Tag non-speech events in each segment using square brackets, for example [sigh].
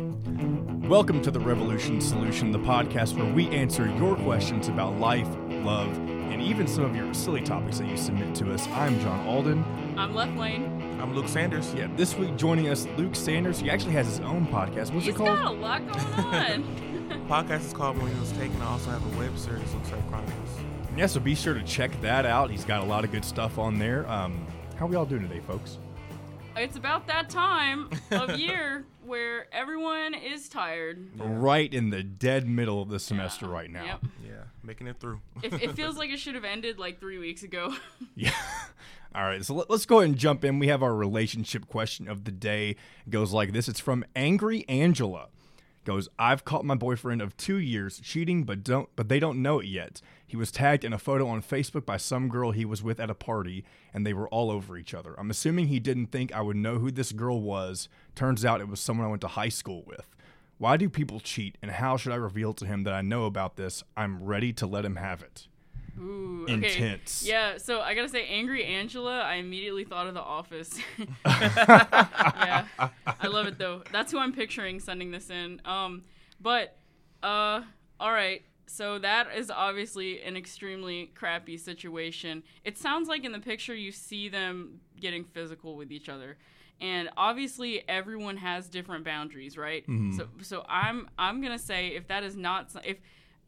Welcome to the Revolution Solution, the podcast where we answer your questions about life, love, and even some of your silly topics that you submit to us. I'm John Alden. I'm Left Lane. I'm Luke Sanders. Yeah, this week joining us, Luke Sanders. He actually has his own podcast. What's He's it called? got a lot going [laughs] on. Podcast is called When He Was Taken. I also have a web series, Lookside Chronicles. Yeah, so be sure to check that out. He's got a lot of good stuff on there. Um, how we all doing today, folks? It's about that time of [laughs] year where everyone is tired. Right in the dead middle of the semester right now. Yep. Yeah, making it through. It, it [laughs] feels like it should have ended like three weeks ago. [laughs] Yeah. All right, so let, us go ahead and jump in. We have our relationship question of the day. It goes like this. It's from Angry Angela. Goes, I've caught my boyfriend of two years cheating, but don't but they don't know it yet. He was tagged in a photo on Facebook by some girl he was with at a party, and they were all over each other. I'm assuming he didn't think I would know who this girl was. Turns out it was someone I went to high school with. Why do people cheat, and how should I reveal to him that I know about this? I'm ready to let him have it. Ooh, okay. Intense. Yeah, so I gotta say, Angry Angela, I immediately thought of The Office. [laughs] yeah, I love it though. That's who I'm picturing sending this in. Um, but, uh, all right. So that is obviously an extremely crappy situation. It sounds like in the picture you see them getting physical with each other. And obviously everyone has different boundaries, right? So so I'm I'm going to say if that is not if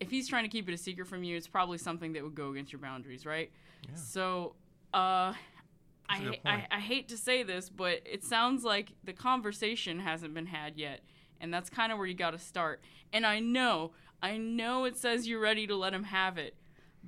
if he's trying to keep it a secret from you, it's probably something that would go against your boundaries, right? Yeah. So uh I, I. I hate to say this, but it sounds like the conversation hasn't been had yet. And that's kind of where you got to start. And I know, I know it says you're ready to let him have it,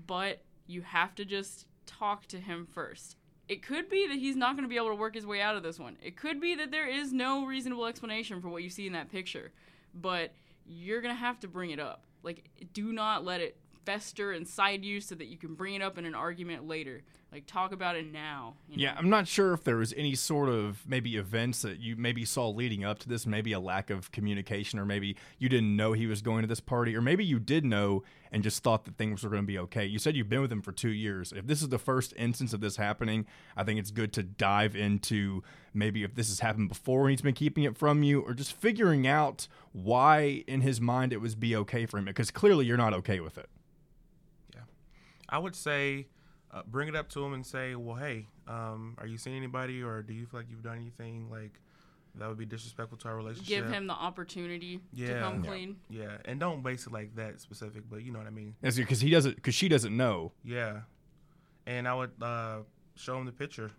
but you have to just talk to him first. It could be that he's not going to be able to work his way out of this one. It could be that there is no reasonable explanation for what you see in that picture, but you're to have to bring it up. Like, do not let it fester inside you so that you can bring it up in an argument later. Like, talk about it now. you Yeah. I'm not sure if there was any sort of maybe events that you maybe saw leading up to this, maybe a lack of communication, or maybe you didn't know he was going to this party, or maybe you did know and just thought that things were going to be okay. You said you've been with him for two years. If this is the first instance of this happening, I think it's good to dive into maybe if this has happened before and he's been keeping it from you, or just figuring out why in his mind it was be okay for him, because clearly you're not okay with it. I would say uh, bring it up to him and say, well, hey, um, are you seeing anybody or do you feel like you've done anything like that would be disrespectful to our relationship? give him the opportunity to Yeah. come Yeah. clean. Yeah, and don't base it like that specific, but you know what I mean. Because he doesn't, because she doesn't know. Yeah, and I would uh, show him the picture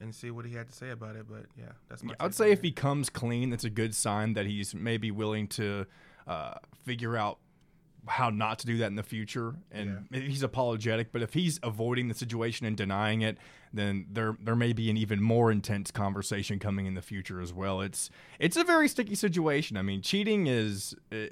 and see what he had to say about it. But yeah, that's my. Yeah, I'd say if it. he comes clean, that's a good sign that he's maybe willing to uh, figure out how not to do that in the future. And Yeah. he's apologetic, but if he's avoiding the situation and denying it, then there there may be an even more intense conversation coming in the future as well. It's it's a very sticky situation. I mean, cheating is uh,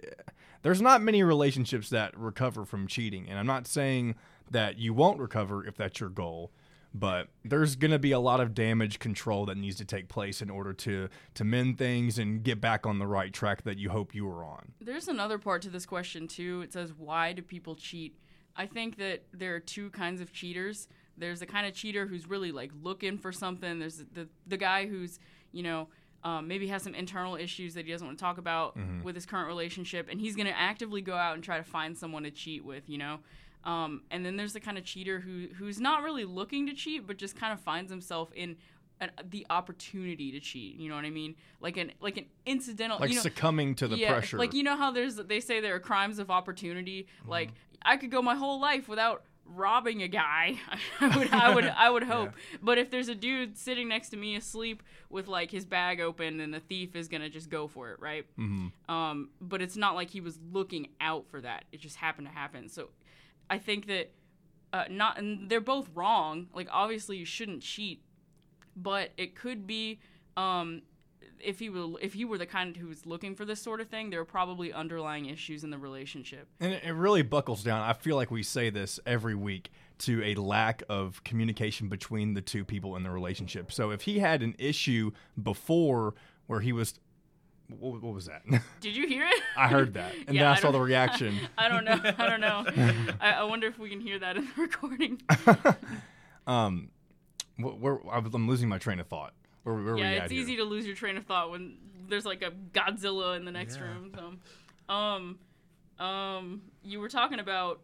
there's not many relationships that recover from cheating, and I'm not saying that you won't recover if that's your goal but there's going to be a lot of damage control that needs to take place in order to to mend things and get back on the right track that you hope you were on. There's another part to this question too. It says why do people cheat? I think that there are two kinds of cheaters. There's the kind of cheater who's really like looking for something. There's the the guy who's you know um, maybe has some internal issues that he doesn't want to talk about with his current relationship, and he's gonna actively go out and try to find someone to cheat with. You know. Um, and then there's the kind of cheater who who's not really looking to cheat, but just kind of finds himself in an, the opportunity to cheat. You know what I mean? Like an like an incidental. Like you know, succumbing to the yeah, pressure. Like you know how there's they say there are crimes of opportunity. Like I could go my whole life without robbing a guy. [laughs] I would I would I would hope. But if there's a dude sitting next to me asleep with like his bag open, then the thief is gonna just go for it, right? Mm-hmm. Um, but it's not like he was looking out for that. It just happened to happen. So I think that uh, not and they're both wrong. Like obviously you shouldn't cheat, but it could be um, if he were if he were the kind who was looking for this sort of thing, there are probably underlying issues in the relationship. and it, it really buckles down. I feel like we say this every week to a lack of communication between the two people in the relationship. So if he had an issue before where he was what, what was that? [laughs] Did you hear it? I heard that, [laughs] and Yeah, then I, I saw the reaction. [laughs] I don't know. I don't know. I, I wonder if we can hear that in the recording. um, wh- where, I was- I'm losing my train of thought. Where, where were yeah, we it's at here? easy to lose your train of thought when there's like a Godzilla in the next Yeah. room. So, um, um, you were talking about.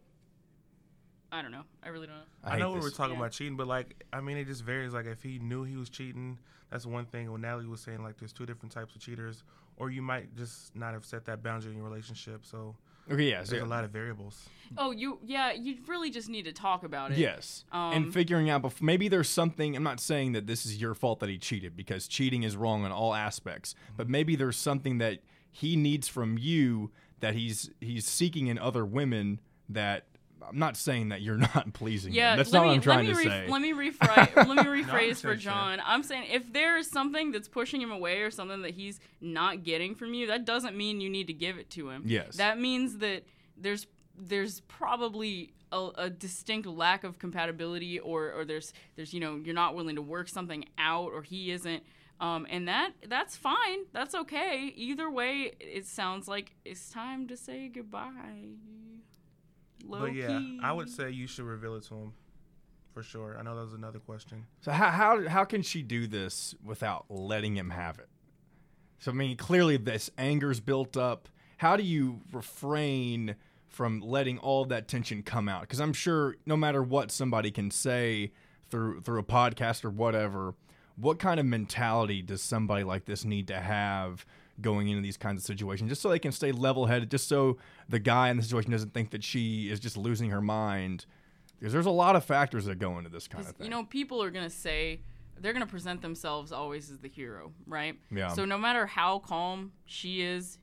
I don't know. I really don't know. I, hate know we were talking Yeah. about cheating, but like, I mean, it just varies. Like, if he knew he was cheating, that's one thing. When Natalie was saying, like, there's two different types of cheaters, or you might just not have set that boundary in your relationship. So Okay, yeah. so- there's a lot of variables. Oh, you yeah. You really just need to talk about it. Yes. Um, and figuring out bef- maybe there's something I'm not saying that this is your fault that he cheated because cheating is wrong in all aspects, but maybe there's something that he needs from you that he's he's seeking in other women that I'm not saying that you're [laughs] not pleasing Yeah, him. That's let not me, what I'm trying to re- say. Let me rephrase. let me [laughs] No, for understand, John. I'm saying if there's something that's pushing him away or something that he's not getting from you, that doesn't mean you need to give it to him. Yes. That means that there's there's probably a, a distinct lack of compatibility, or or there's there's you know you're not willing to work something out, or he isn't. Um, and that that's fine. That's okay. Either way, it sounds like it's time to say goodbye. Low but yeah, I would say you should reveal it to him, for sure. I know that was another question. So how, how how can she do this without letting him have it? So I mean, clearly this anger's built up. How do you refrain from letting all of that tension come out? Because I'm sure no matter what somebody can say through through a podcast or whatever, what kind of mentality does somebody like this need to have going into these kinds of situations, just so they can stay level headed, just so the guy in the situation doesn't think that she is just losing her mind. Because there's a lot of factors that go into this kind of thing. You know, people are gonna say they're gonna present themselves always as the hero, right? Yeah. So no matter how calm she is,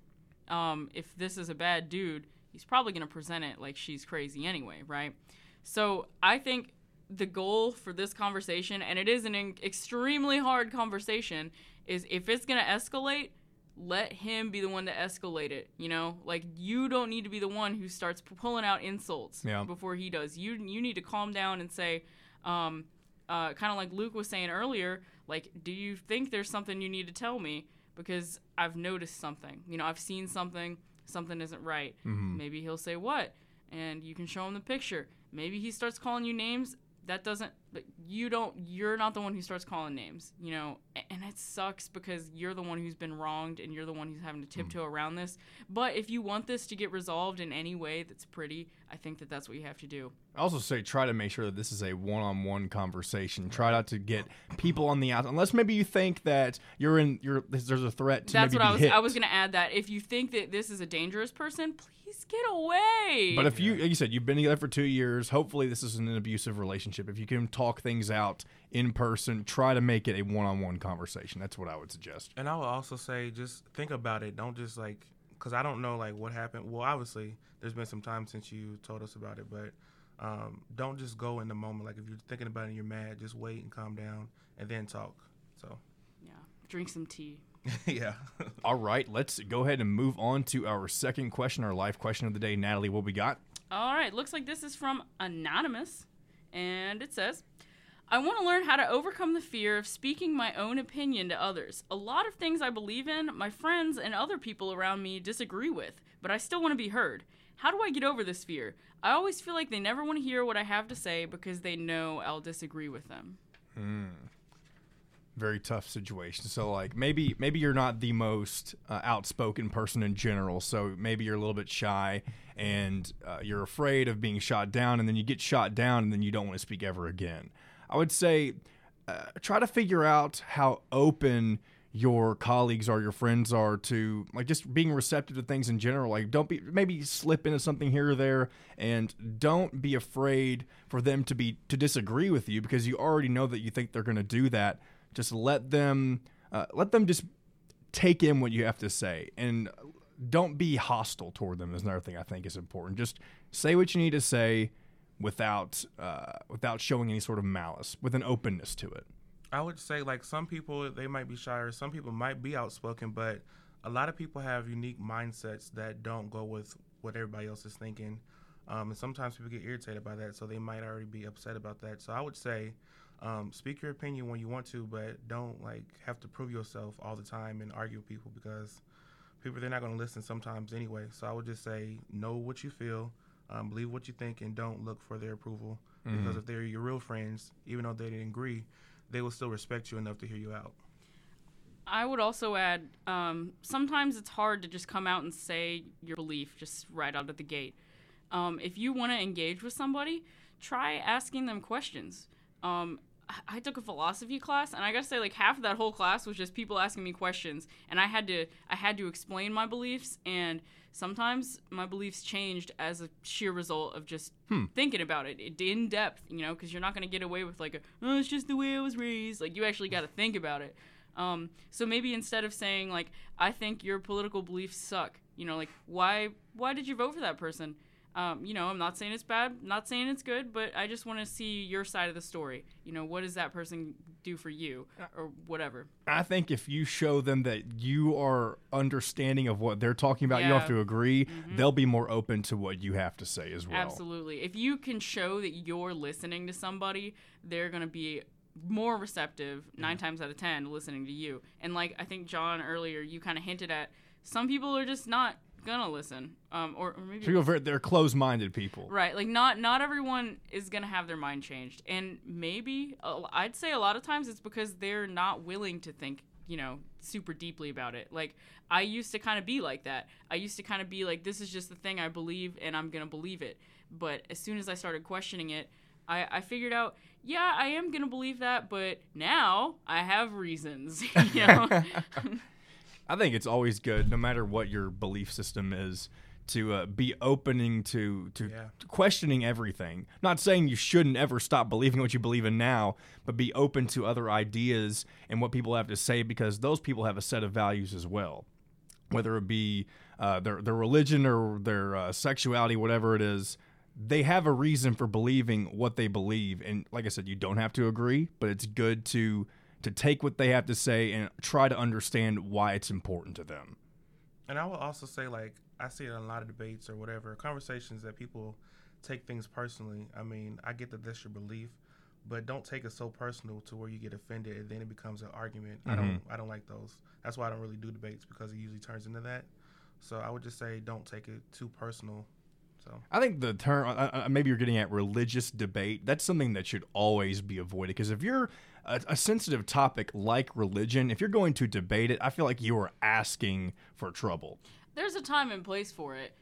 um, if this is a bad dude, he's probably gonna present it like she's crazy anyway, right? So I think the goal for this conversation, and it is an in- extremely hard conversation, is if it's gonna escalate, let him be the one to escalate it. You know, like you don't need to be the one who starts pulling out insults Yeah. before he does. You you need to calm down and say, um, uh, kind of like Luke was saying earlier, like, do you think there's something you need to tell me? Because I've noticed something. You know, I've seen something. Something isn't right. Maybe he'll say what, and you can show him the picture. Maybe he starts calling you names. That doesn't. But you don't. You're not the one who starts calling names. You know, and it sucks because you're the one who's been wronged, and you're the one who's having to tiptoe mm. around this. But if you want this to get resolved in any way that's pretty, I think that that's what you have to do. I also say try to make sure that this is a one-on-one conversation. Try not to get people on the out, unless maybe you think that you're in. You're there's a threat to that. That's maybe what I was. hit. I was gonna add that if you think that this is a dangerous person, please get away. But if you, like you said, you've been together for two years. Hopefully, this isn't an abusive relationship. If you can talk things out in person, try to make it a one-on-one conversation. That's what I would suggest. And I would also say, just think about it. Don't just like, because I don't know like what happened. Well, obviously, there's been some time since you told us about it, but um, don't just go in the moment. Like if you're thinking about it and you're mad, just wait and calm down and then talk. So, yeah, drink some tea. [laughs] [laughs] yeah. All right, let's go ahead and move on to our second question, our live question of the day. Natalie, what we got? All right, looks like this is from Anonymous, and it says, I want to learn how to overcome the fear of speaking my own opinion to others. A lot of things I believe in, my friends and other people around me disagree with, but I still want to be heard. How do I get over this fear? I always feel like they never want to hear what I have to say because they know I'll disagree with them. Hmm. Very tough situation. So like maybe maybe you're not the most uh, outspoken person in general. So maybe you're a little bit shy and uh, you're afraid of being shot down, and then you get shot down, and then you don't want to speak ever again. I would say uh, try to figure out how open your colleagues are, your friends are to like just being receptive to things in general. Like don't be maybe slip into something here or there, and don't be afraid for them to be to disagree with you because you already know that you think they're going to do that. Just let them uh, let them just take in what you have to say and don't be hostile toward them is another thing I think is important. Just say what you need to say without uh, without showing any sort of malice, with an openness to it. I would say like some people they might be shy or some people might be outspoken, but a lot of people have unique mindsets that don't go with what everybody else is thinking. Um, and sometimes people get irritated by that, so they might already be upset about that. So I would say, um, speak your opinion when you want to, but don't like have to prove yourself all the time and argue with people because people they're not going to listen sometimes anyway. So I would just say know what you feel, um, believe what you think, and don't look for their approval because if they're your real friends, even though they didn't agree, they will still respect you enough to hear you out. I would also add um, sometimes it's hard to just come out and say your belief just right out of the gate. Um, if you want to engage with somebody, try asking them questions. Um, I- took a philosophy class, and I gotta say, like half of that whole class was just people asking me questions, and I had to I had to explain my beliefs, and sometimes my beliefs changed as a sheer result of just thinking about it it- in depth, you know, because you're not gonna get away with like a oh it's just the way I was raised. Like you actually got to [laughs] think about it. Um, so maybe instead of saying like I think your political beliefs suck, you know, like why why did you vote for that person? Um, you know, I'm not saying it's bad, not saying it's good, but I just want to see your side of the story. You know, what does that person do for you, uh, or whatever. I think if you show them that you are understanding of what they're talking about, you have to agree. Mm-hmm. They'll be more open to what you have to say as well. Absolutely. If you can show that you're listening to somebody, they're going to be more receptive mm-hmm. nine times out of ten listening to you. And like I think John earlier, you kind of hinted at, some people are just not gonna listen, um, or, or maybe People very, they're closed-minded people. Right, like not not everyone is gonna have their mind changed, and maybe uh, I'd say a lot of times it's because they're not willing to think, you know, super deeply about it. Like I used to kind of be like that. I used to kind of be like, this is just the thing I believe, and I'm gonna believe it. But as soon as I started questioning it, I, I figured out, yeah, I am gonna believe that, but now I have reasons, [laughs] you know. [laughs] I think it's always good, no matter what your belief system is, to uh, be opening to to Yeah. questioning everything. Not saying you shouldn't ever stop believing what you believe in now, but be open to other ideas and what people have to say because those people have a set of values as well. Whether it be uh, their their religion or their uh, sexuality, whatever it is, they have a reason for believing what they believe. And like I said, you don't have to agree, but it's good to to take what they have to say and try to understand why it's important to them. And I will also say, like, I see it in a lot of debates or whatever, conversations that people take things personally. I mean, I get that that's your belief, but don't take it so personal to where you get offended and then it becomes an argument. I don't, I don't like those. That's why I don't really do debates because it usually turns into that. So I would just say, don't take it too personal. So I think the term, uh, maybe you're getting at religious debate. That's something that should always be avoided because if you're a, a sensitive topic like religion, if you're going to debate it, I feel like you are asking for trouble. There's a time and place for it,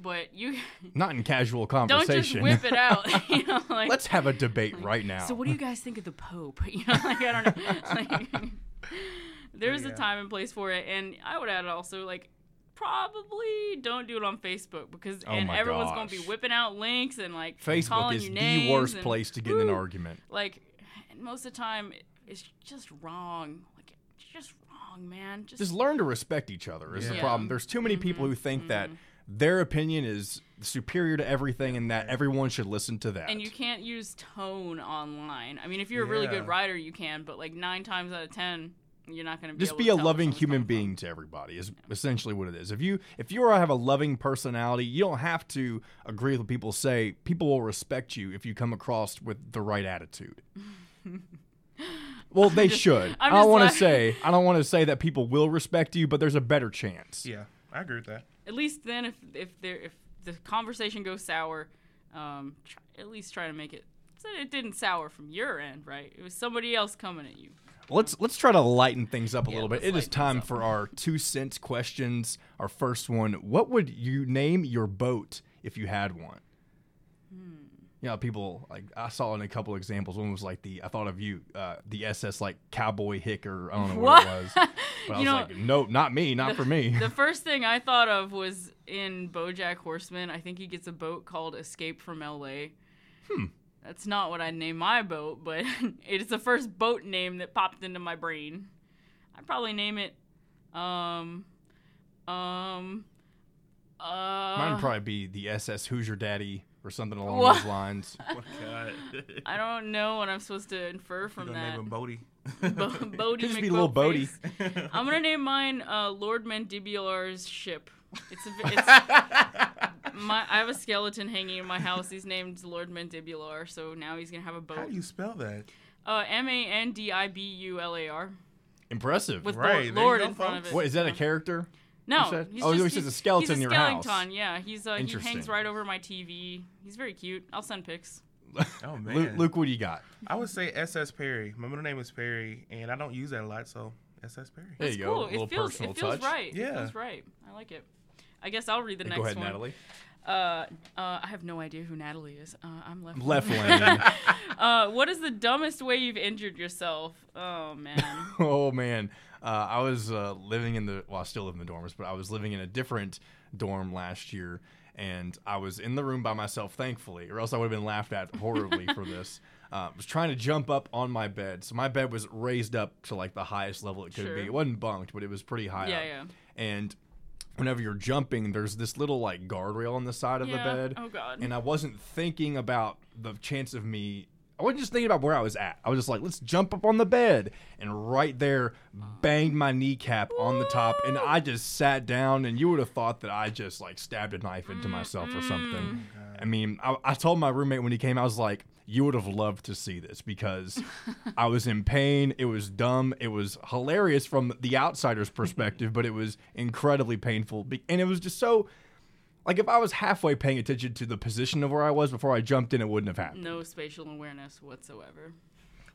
but you [laughs] Not in casual conversation. don't conversation. just whip it out. [laughs] you know, like Let's have a debate right now. So what do you guys think of the Pope? [laughs] You know, like I don't know. Like, there's a time and place for it, and I would add also like probably don't do it on Facebook because Oh and my everyone's gonna be whipping out links and like Facebook calling is you the worst and- place to get in an argument. Like, and most of the time it's just wrong. Like it's just wrong, man. Just, Just learn to respect each other is the problem. There's too many people who mm-hmm. think that mm-hmm. their opinion is superior to everything and that everyone should listen to that. and you can't use tone online. I mean, if you're a really good writer, you can, but like nine times out of ten, you're not gonna be just able be to a tell loving human coming from. being to everybody is essentially what it is if you if you are have a loving personality you don't have to agree with what people say people will respect you if you come across with the right attitude [laughs] [laughs] well they should. I'm i don't want to say i don't want to say that people will respect you but there's a better chance. Yeah, I agree with that. at least then if if there if the conversation goes sour um try, at least try to make it so it didn't sour from your end right? It was somebody else coming at you. Let's let's try to lighten things up a Yeah, little bit. it is time for our two cents questions. Our first one what would you name your boat if you had one? Hmm. You know, people like I saw in a couple examples. One was like the I thought of you, uh, the SS like Cowboy Hicker. I don't know what, What? it was, [laughs] but I was know, like, no, not me, not for me. [laughs] the [laughs] first thing i thought of was in bojack horseman i think he gets a boat called escape from la Hmm. that's not what i'd name my boat but it's the first boat name that popped into my brain i'd probably name it um um uh Mine would probably be the SS Who's Your Daddy or something along What? those lines. [laughs] God. [laughs] I don't know what I'm supposed to infer You're from gonna that. name him Boaty. Bo- Boaty [laughs] Could just be little Boaty. McBoatface. I'm gonna name mine uh, Lord Mandibular's ship. It's a, it's my. I have a skeleton hanging in my house. He's named Lord Mandibular, so now he's gonna have a boat. How do you spell that? Uh, M A N D I B U L A R Impressive. with Right, Lord, Lord in front of folks. it. what is that a Yeah. character? No, said? he's Oh, just, he's just a he's- skeleton he's a in your house. skeleton, Yeah, he's uh, he Interesting. hangs right over my TV. He's very cute. I'll send pics. [laughs] Oh Luke, man. Luke, what do you got? I would say SS Perry. My middle name is Perry, and I don't use that a lot, so SS Perry. There That's you go. cool. A little it feels personal it feels touch. right. It feels right. I like it. I guess I'll read the Hey, next Go ahead, one. Natalie. Uh, uh, I have no idea who Natalie is. Uh, I'm left. Left lane. [laughs] uh, what is the dumbest way you've injured yourself? Oh man. [laughs] oh man, uh, I was uh, living in the well, I still live in the dorms, but I was living in a different dorm last year, and I was in the room by myself, thankfully, or else I would have been laughed at horribly for this. [laughs] Uh, I was trying to jump up on my bed, so my bed was raised up to like the highest level it could Sure. be. It wasn't bunked, but it was pretty high yeah, up. yeah. And whenever you're jumping, there's this little like guardrail on the side of yeah. the bed, Oh god. and I wasn't thinking about the chance of me. I wasn't just thinking about where I was at. I was just like, let's jump up on the bed, and right there, banged my kneecap on the top, and I just sat down. And you would have thought that I just like stabbed a knife into myself or something. Mm-hmm. I mean, I, I told my roommate when he came, I was like, you would have loved to see this because [laughs] I was in pain. It was dumb. It was hilarious from the outsider's perspective, but it was incredibly painful. And it was just so, like, if I was halfway paying attention to the position of where I was before I jumped in, it wouldn't have happened. no spatial awareness whatsoever.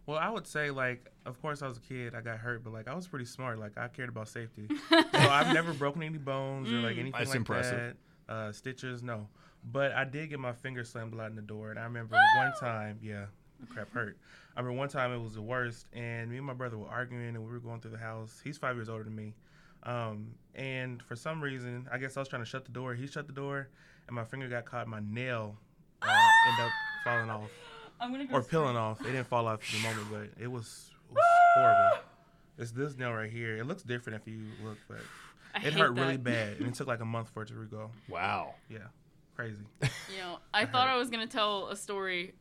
Well, I would say like, of course, I was a kid. I got hurt, but like, I was pretty smart. Like, I cared about safety. [laughs] so I've never broken any bones or like anything That's like impressive. that. Uh, stitches, no. But I did get my finger slammed a lot in the door, and I remember [gasps] one time, yeah, crap hurt. I remember one time it was the worst, and me and my brother were arguing, and we were going through the house. He's five years older than me, um, and for some reason, I guess I was trying to shut the door. He shut the door, and my finger got caught. My nail uh, ended up falling off I'm gonna go or straight- peeling off. It didn't fall off at the moment, but it was, it was [laughs] horrible. It's this nail right here. It looks different if you look, but I it hate hurt really bad, and it [laughs] took like a month for it to re-go. Wow. Yeah, crazy. [laughs] You know, I thought I was gonna tell a story,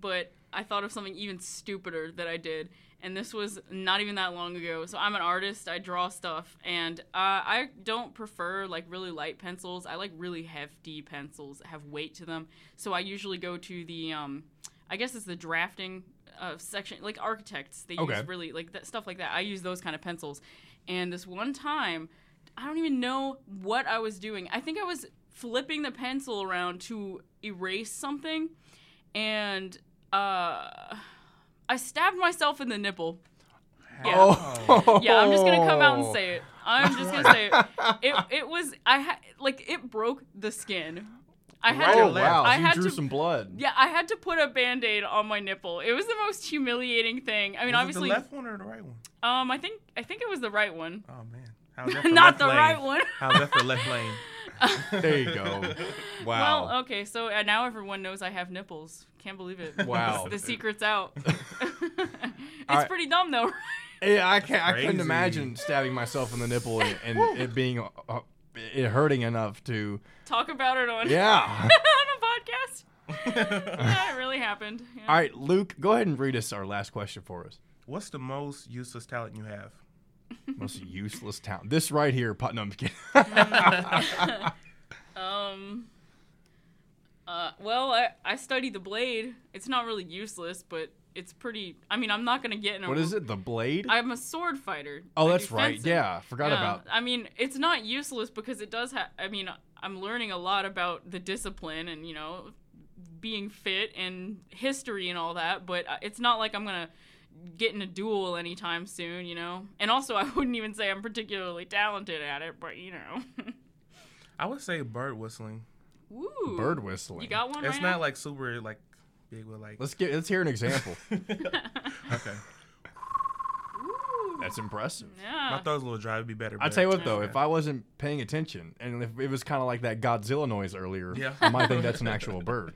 but I thought of something even stupider that I did, and this was not even that long ago. So I'm an artist. I draw stuff, and uh, I don't prefer like really light pencils. I like really hefty pencils that have weight to them. So I usually go to the, um, I guess it's the drafting uh, section, like architects. They Okay. use really like that stuff like that. I use those kind of pencils, and this one time. I don't even know what I was doing. I think I was flipping the pencil around to erase something, and uh, I stabbed myself in the nipple. Yeah. Oh. [laughs] Yeah, I'm just gonna come out and say it. I'm just gonna say it. It, it was I had like it broke the skin. I had Oh, to. wow. I so you had drew to. some blood. Yeah, I had to put a band-aid on my nipple. It was the most humiliating thing. I mean, was obviously, it the left one or the right one? um, I think I think it was the right one. Oh man, how's that [laughs] for Not left the lane? right one. How's that for left lane? [laughs] There you go. Wow. Well, okay, so uh, now everyone knows I have nipples. Can't believe it. Wow. [laughs] the secret's out. [laughs] [laughs] it's Alright. pretty dumb though. Yeah, I can't. I couldn't imagine stabbing myself in the nipple and, and it being uh, it hurting enough to. Talk about it on Yeah. on a podcast. yeah, it really happened. Yeah. All right, Luke, go ahead and read us our last question for us. What's the most useless talent you have? Most useless talent. This right here, Putnam. Um. Uh, well, I, I study the blade. It's not really useless, but it's pretty. I mean, I'm not gonna get in a. what is it? The blade? I'm a sword fighter. oh, I that's do right. Yeah, forgot Yeah, about. I mean, it's not useless because it does have. I mean, I'm learning a lot about the discipline and you know, being fit and history and all that. But uh, it's not like I'm gonna get in a duel anytime soon, you know. And also, [laughs] I wouldn't even say I'm particularly talented at it, but you know. [laughs] I would say bird whistling. Woo. Bird whistling. You got one It's right not now? like super like big, but like Let's get. Let's hear an example. [laughs] okay. That's impressive. Yeah. My throat's a little dry. It'd be better. I but- tell you what, though, Yeah. if I wasn't paying attention and if it was kind of like that Godzilla noise earlier, Yeah. I might think that's an [laughs] actual bird.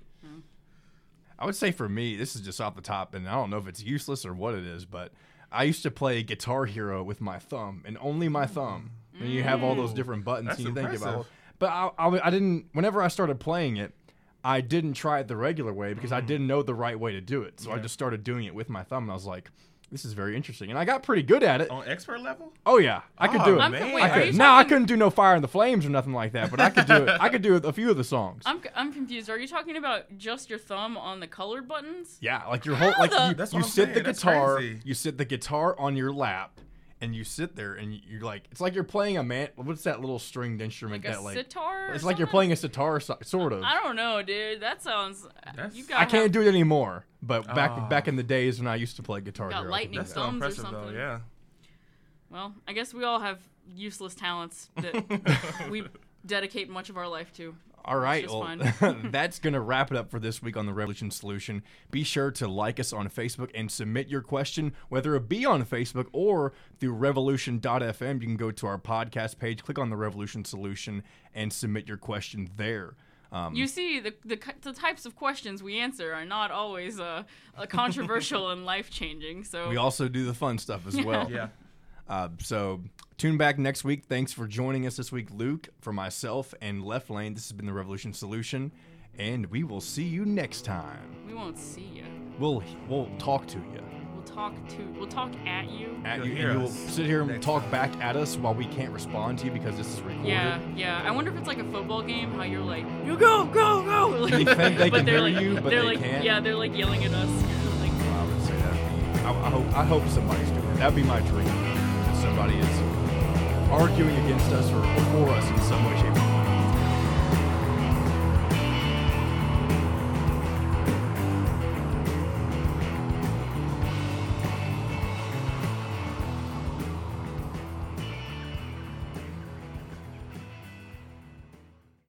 I would say for me, this is just off the top, and I don't know if it's useless or what it is, but I used to play Guitar Hero with my thumb and only my thumb. And you have all those mm. different buttons, That's and you think about. Impressive. But I, I, I didn't. Whenever I started playing it, I didn't try it the regular way because I mm-hmm. didn't know the right way to do it. So I. Yeah. just started doing it with my thumb, and I was like, "This is very interesting," and I got pretty good at it. on expert level. Oh yeah, I could Oh, do it. I'm, man. wait, I are you could. Now I talking- couldn't do no fire in the flames or nothing like that, but I could do it. I could do a few of the songs. I'm, I'm confused. Are you talking about just your thumb on the colored buttons? yeah, like your whole How like the- you, That's you what I'm sit the saying, that's guitar, crazy. you sit the guitar on your lap, and you sit there and you're like, it's like you're playing a man. What's that little stringed instrument Like a that like? sitar? or It's like you're playing a sitar, so- sort of. I don't know, dude. That sounds. That's- you I can't do it anymore, but back Oh. back in the days when I used to play Guitar Got Hero, lightning do That's that. so thumbs or impressive though. something. Yeah. Well, I guess we all have useless talents that [laughs] we dedicate much of our life to. All right, well, [laughs] [laughs] that's going to wrap it up for this week on the Revolution Solution. Be sure to like us on Facebook and submit your question, whether it be on Facebook or through revolution.fm. You can go to our podcast page, click on the Revolution Solution, and submit your question there. Um, You see, the, the the types of questions we answer are not always uh, controversial [laughs] and life changing. So we also do the fun stuff as well. Yeah. Uh, so tune back next week. Thanks for joining us this week, Luke, for myself and Left Lane. This has been the Revolution Solution, and we will see you next time. we won't see you. We'll we'll talk to you. We'll talk to. We'll talk at you. At You'll you, hear and you'll us sit here and next talk time. back at us while we can't respond to you because this is recorded. Yeah, yeah. I wonder if it's like a football game, how you're like, you go, go, go. [laughs] Like, You think they [laughs] but can they're hear like, you, but they're they like, can't? yeah, they're like yelling at us. like, I would say that. I, I hope I hope somebody's doing it. That'd be my dream. Somebody is arguing against us or for us in some way,